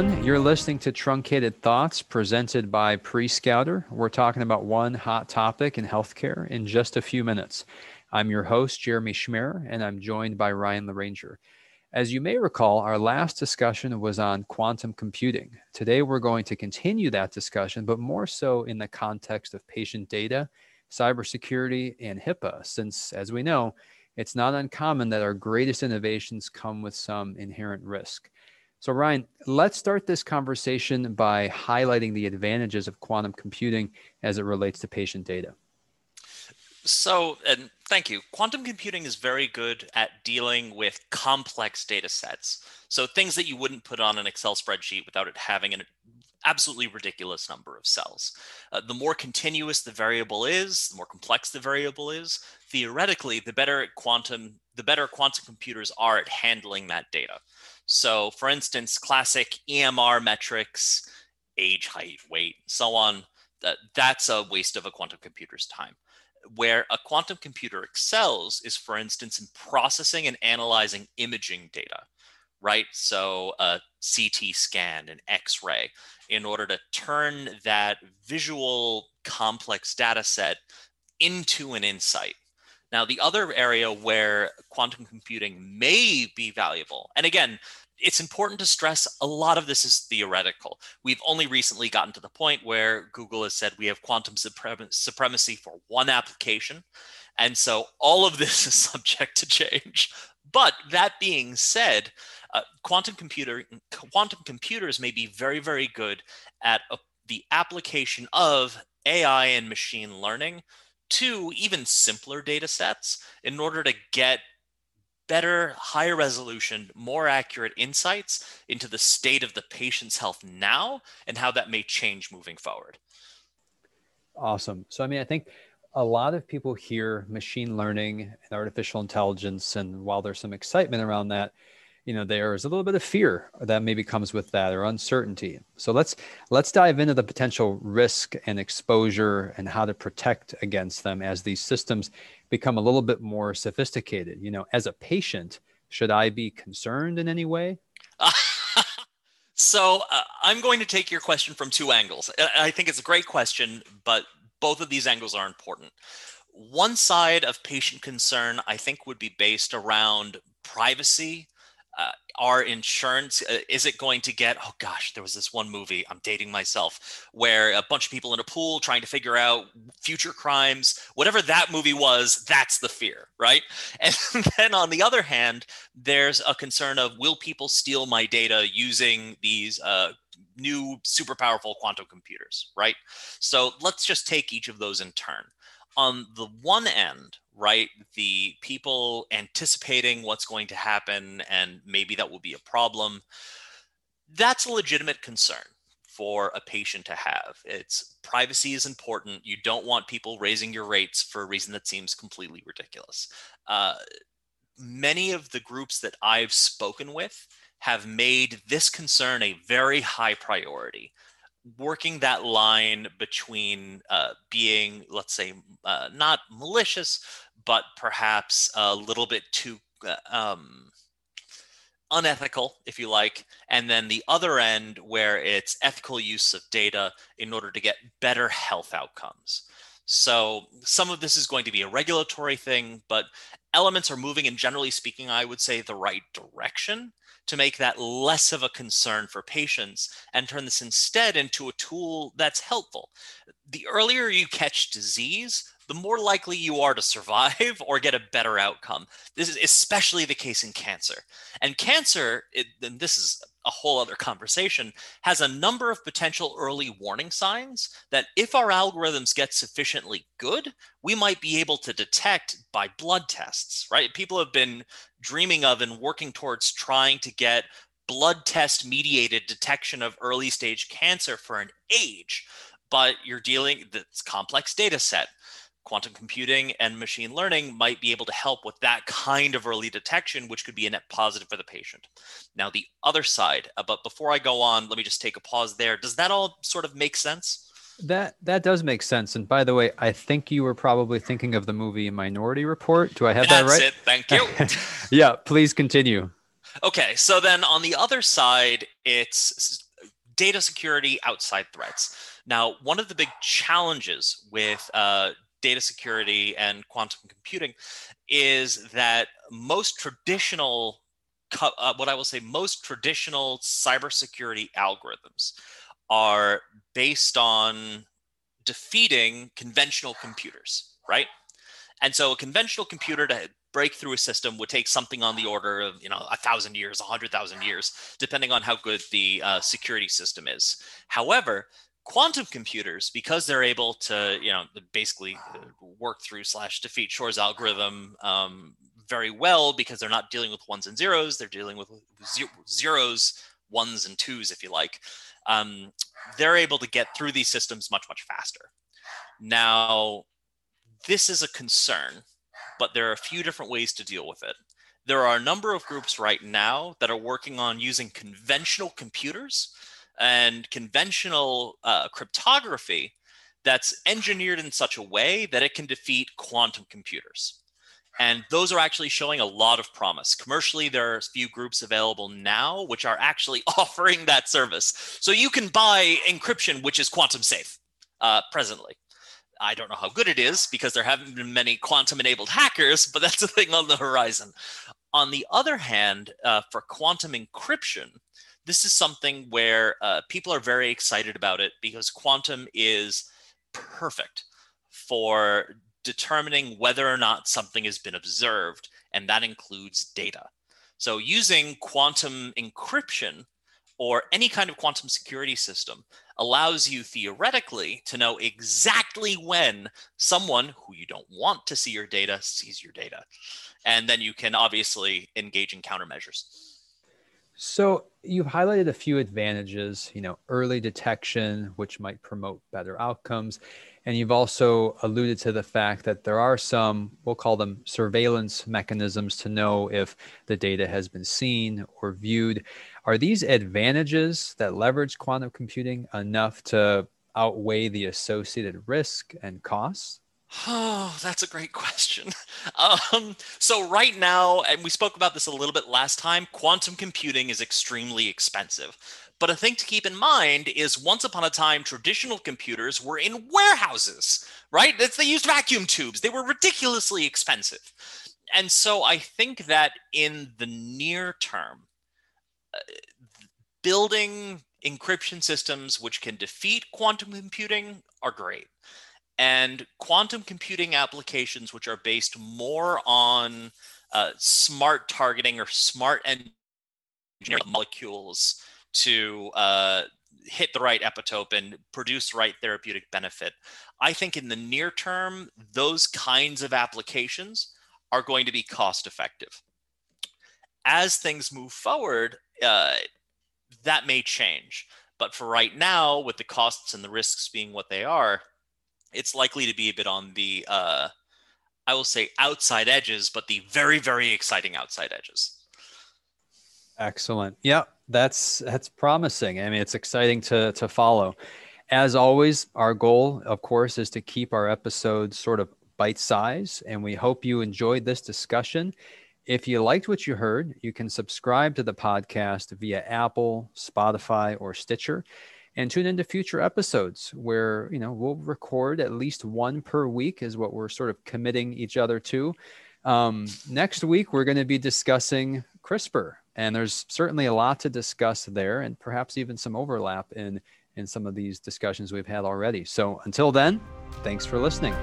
everyone. You're listening to Truncated Thoughts presented by Prescouter. We're talking about one hot topic in healthcare in just a few minutes. I'm your host, Jeremy Schmer, and I'm joined by Ryan LaRanger. As you may recall, our last discussion was on quantum computing. Today, we're going to continue that discussion, but more so in the context of patient data, cybersecurity, and HIPAA, since, as we know, it's not uncommon that our greatest innovations come with some inherent risk. So, Ryan, let's start this conversation by highlighting the advantages of quantum computing as it relates to patient data. So, and thank you. Quantum computing is very good at dealing with complex data sets. So, things that you wouldn't put on an Excel spreadsheet without it having an absolutely ridiculous number of cells. Uh, the more continuous the variable is, the more complex the variable is, theoretically, the better quantum the better quantum computers are at handling that data. So, for instance, classic EMR metrics, age, height, weight, so on, that, that's a waste of a quantum computer's time. Where a quantum computer excels is, for instance, in processing and analyzing imaging data, right? So, a CT scan, an X ray, in order to turn that visual complex data set into an insight. Now, the other area where quantum computing may be valuable, and again, it's important to stress a lot of this is theoretical. We've only recently gotten to the point where Google has said we have quantum supremacy for one application. And so all of this is subject to change. But that being said, uh, quantum computer quantum computers may be very very good at a, the application of AI and machine learning to even simpler data sets in order to get better, higher resolution, more accurate insights into the state of the patient's health now and how that may change moving forward. Awesome. So, I mean, I think a lot of people hear machine learning and artificial intelligence, and while there's some excitement around that, you know there is a little bit of fear that maybe comes with that or uncertainty. So let's let's dive into the potential risk and exposure and how to protect against them as these systems become a little bit more sophisticated. You know as a patient should i be concerned in any way? So uh, i'm going to take your question from two angles. I think it's a great question but both of these angles are important. One side of patient concern i think would be based around privacy uh, our insurance uh, is it going to get oh gosh there was this one movie i'm dating myself where a bunch of people in a pool trying to figure out future crimes whatever that movie was that's the fear right? And then on the other hand there's a concern of will people steal my data using these uh, new super powerful quantum computers right so let's just take each of those in turn on the one end, right, the people anticipating what's going to happen and maybe that will be a problem, that's a legitimate concern for a patient to have. It's privacy is important. You don't want people raising your rates for a reason that seems completely ridiculous. Uh, many of the groups that I've spoken with have made this concern a very high priority working that line between uh, being, let's say, uh, not malicious, but perhaps a little bit too uh, um, unethical, if you like, and then the other end where it's ethical use of data in order to get better health outcomes. So some of this is going to be a regulatory thing, but elements are moving, and generally speaking, I would say the right direction to make that less of a concern for patients and turn this instead into a tool that's helpful. The earlier you catch disease, the more likely you are to survive or get a better outcome. This is especially the case in cancer. And cancer, it, and this is a whole other conversation, has a number of potential early warning signs that if our algorithms get sufficiently good, we might be able to detect by blood tests, right? People have been dreaming of and working towards trying to get blood test mediated detection of early stage cancer for an age but you're dealing this complex data set quantum computing and machine learning might be able to help with that kind of early detection, which could be a net positive for the patient. Now, the other side, uh, but before I go on, let me just take a pause there. Does that all sort of make sense? That that does make sense. And by the way, I think you were probably thinking of the movie Minority Report. Do I have That's that right? It. Thank you. yeah, please continue. Okay, so then on the other side, it's data security outside threats. Now, one of the big challenges with uh, data security and quantum computing is that most traditional, uh, what I will say, most traditional cybersecurity algorithms are based on defeating conventional computers, right? And so a conventional computer to break through a system would take something on the order of, you know, a thousand years, a hundred thousand years, depending on how good the uh, security system is. However, quantum computers, because they're able to, you know, basically uh, work through slash defeat Shor's algorithm um, very well because they're not dealing with ones and zeros, they're dealing with zeros, ones and twos, if you like. Um, they're able to get through these systems much, much faster. Now, this is a concern, but there are a few different ways to deal with it. There are a number of groups right now that are working on using conventional computers and conventional uh, cryptography that's engineered in such a way that it can defeat quantum computers. And those are actually showing a lot of promise. Commercially, there are a few groups available now which are actually offering that service. So you can buy encryption, which is quantum safe uh, presently. I don't know how good it is because there haven't been many quantum enabled hackers, but that's a thing on the horizon. On the other hand, uh, for quantum encryption, this is something where uh, people are very excited about it because quantum is perfect for determining whether or not something has been observed, and that includes data. So, using quantum encryption or any kind of quantum security system allows you theoretically to know exactly when someone who you don't want to see your data sees your data. And then you can obviously engage in countermeasures. So you've highlighted a few advantages, you know, early detection, which might promote better outcomes. And you've also alluded to the fact that there are some, we'll call them surveillance mechanisms to know if the data has been seen or viewed. Are these advantages that leverage quantum computing enough to outweigh the associated risk and costs? Oh, that's a great question. Um, so, right now, and we spoke about this a little bit last time, quantum computing is extremely expensive. But a thing to keep in mind is once upon a time, traditional computers were in warehouses, right? They used vacuum tubes, they were ridiculously expensive. And so, I think that in the near term, uh, building encryption systems which can defeat quantum computing are great and quantum computing applications which are based more on uh, smart targeting or smart engineering molecules to uh, hit the right epitope and produce the right therapeutic benefit. I think in the near term, those kinds of applications are going to be cost effective. As things move forward, uh, that may change. But for right now, with the costs and the risks being what they are, it's likely to be a bit on the uh, I will say outside edges, but the very very exciting outside edges. Excellent. Yeah, that's that's promising. I mean, it's exciting to to follow. As always, our goal, of course, is to keep our episodes sort of bite size, and we hope you enjoyed this discussion. If you liked what you heard, you can subscribe to the podcast via Apple, Spotify, or Stitcher and tune into future episodes where you know we'll record at least one per week is what we're sort of committing each other to. Um, next week we're going to be discussing crispr and there's certainly a lot to discuss there and perhaps even some overlap in in some of these discussions we've had already. So until then thanks for listening